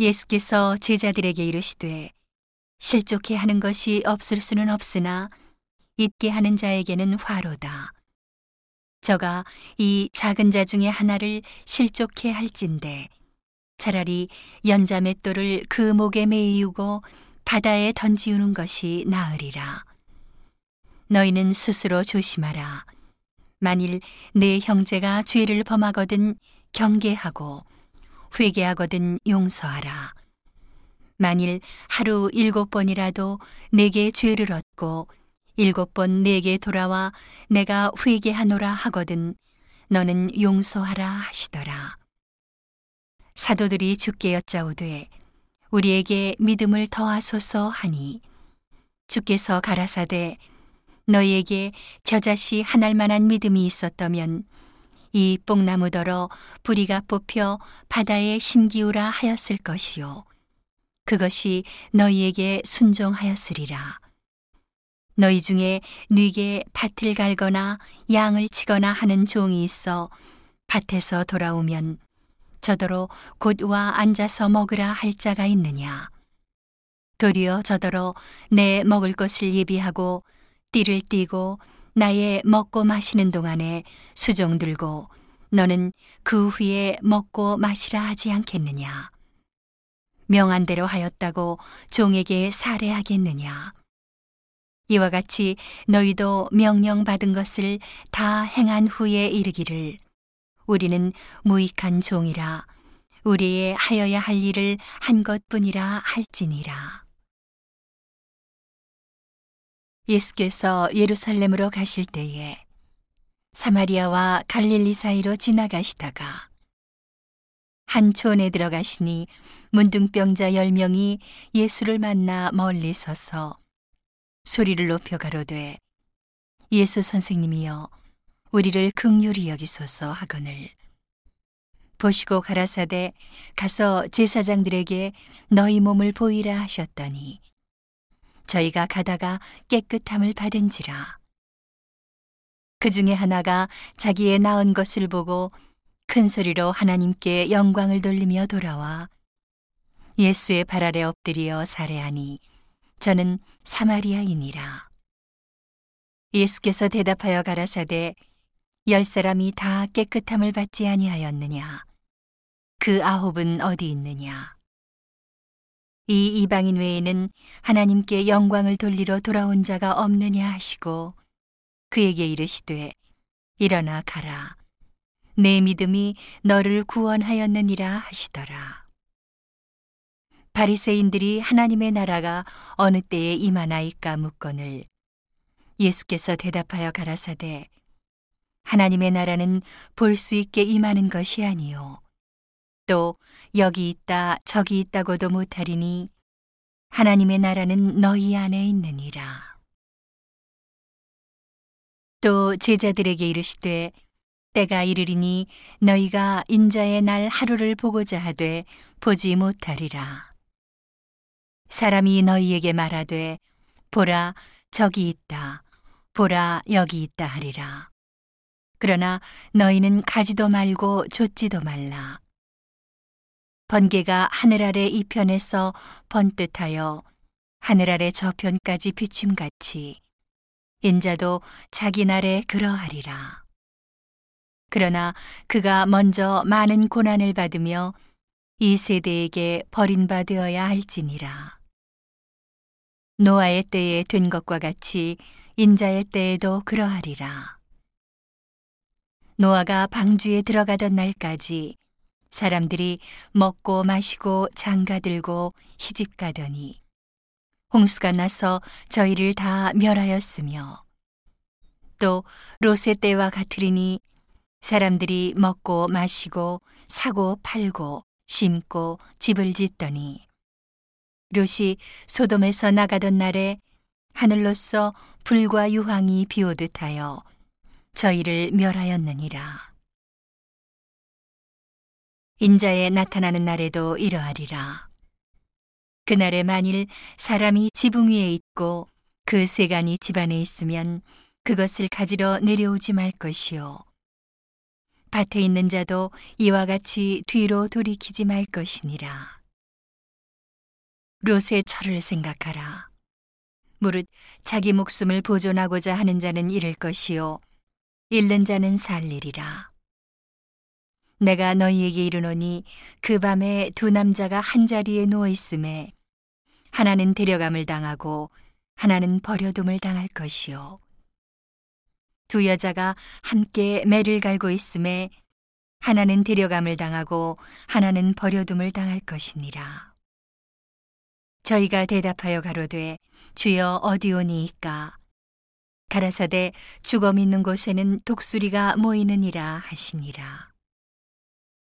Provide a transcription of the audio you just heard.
예수께서 제자들에게 이르시되 실족해 하는 것이 없을 수는 없으나 잊게 하는 자에게는 화로다. 저가 이 작은 자 중에 하나를 실족해 할진대 차라리 연자 맷돌을 그 목에 매이우고 바다에 던지우는 것이 나으리라. 너희는 스스로 조심하라. 만일 내 형제가 죄를 범하거든 경계하고 회개하거든 용서하라. 만일 하루 일곱 번이라도 내게 죄를 얻고 일곱 번 내게 돌아와 내가 회개하노라 하거든 너는 용서하라 하시더라. 사도들이 주께 여짜오되 우리에게 믿음을 더하소서 하니 주께서 가라사대 너희에게 저자시 하날 만한 믿음이 있었다면 이 뽕나무더러 뿌리가 뽑혀 바다에 심기우라 하였을 것이요. 그것이 너희에게 순종하였으리라. 너희 중에 뉘게 밭을 갈거나 양을 치거나 하는 종이 있어 밭에서 돌아오면 저더러 곧 와 앉아서 먹으라 할 자가 있느냐. 도리어 저더러 내 먹을 것을 예비하고 띠를 띠고 나의 먹고 마시는 동안에 수종 들고 너는 그 후에 먹고 마시라 하지 않겠느냐. 명한 대로 하였다고 종에게 살해하겠느냐. 이와 같이 너희도 명령받은 것을 다 행한 후에 이르기를 우리는 무익한 종이라 우리의 하여야 할 일을 한 것뿐이라 할지니라. 예수께서 예루살렘으로 가실 때에 사마리아와 갈릴리 사이로 지나가시다가 한 촌에 들어가시니 문둥병자 열 명이 예수를 만나 멀리 서서 소리를 높여 가로되 예수 선생님이여 우리를 극률이 여기소서 하거늘. 보시고 가라사대 가서 제사장들에게 너희 몸을 보이라 하셨더니 저희가 가다가 깨끗함을 받은지라 그 중에 하나가 자기의 낳은 것을 보고 큰 소리로 하나님께 영광을 돌리며 돌아와 예수의 발 아래 엎드려 살해하니 저는 사마리아인이라. 예수께서 대답하여 가라사대 열 사람이 다 깨끗함을 받지 아니하였느냐? 그 아홉은 어디 있느냐? 이 이방인 외에는 하나님께 영광을 돌리러 돌아온 자가 없느냐 하시고 그에게 이르시되 일어나 가라. 내 믿음이 너를 구원하였느니라 하시더라. 바리새인들이 하나님의 나라가 어느 때에 임하나이까 묻거늘 예수께서 대답하여 가라사대 하나님의 나라는 볼 수 있게 임하는 것이 아니요 또 여기 있다 저기 있다고도 못하리니 하나님의 나라는 너희 안에 있느니라 또 제자들에게 이르시되 때가 이르리니 너희가 인자의 날 하루를 보고자 하되 보지 못하리라. 사람이 너희에게 말하되 보라 저기 있다 보라 여기 있다 하리라. 그러나 너희는 가지도 말고 좇지도 말라. 번개가 하늘 아래 이편에서 번듯하여 하늘 아래 저편까지 비춤같이 인자도 자기 날에 그러하리라. 그러나 그가 먼저 많은 고난을 받으며 이 세대에게 버림바 되어야 할지니라. 노아의 때에 된 것과 같이 인자의 때에도 그러하리라. 노아가 방주에 들어가던 날까지 사람들이 먹고 마시고 장가들고 시집 가더니 홍수가 나서 저희를 다 멸하였으며 또 롯의 때와 같으리니 사람들이 먹고 마시고 사고 팔고 심고 집을 짓더니 롯이 소돔에서 나가던 날에 하늘로서 불과 유황이 비오듯 하여 저희를 멸하였느니라. 인자에 나타나는 날에도 이러하리라. 그날에 만일 사람이 지붕 위에 있고 그 세간이 집안에 있으면 그것을 가지러 내려오지 말 것이요. 밭에 있는 자도 이와 같이 뒤로 돌이키지 말 것이니라. 롯의 철을 생각하라. 무릇 자기 목숨을 보존하고자 하는 자는 잃을 것이요 잃는 자는 살리리라. 내가 너희에게 이르노니 그 밤에 두 남자가 한 자리에 누워 있음에 하나는 데려감을 당하고 하나는 버려둠을 당할 것이요 두 여자가 함께 매를 갈고 있음에 하나는 데려감을 당하고 하나는 버려둠을 당할 것이니라. 저희가 대답하여 가로되 주여 어디오니이까 가라사대 죽어 있는 곳에는 독수리가 모이느니라 하시니라.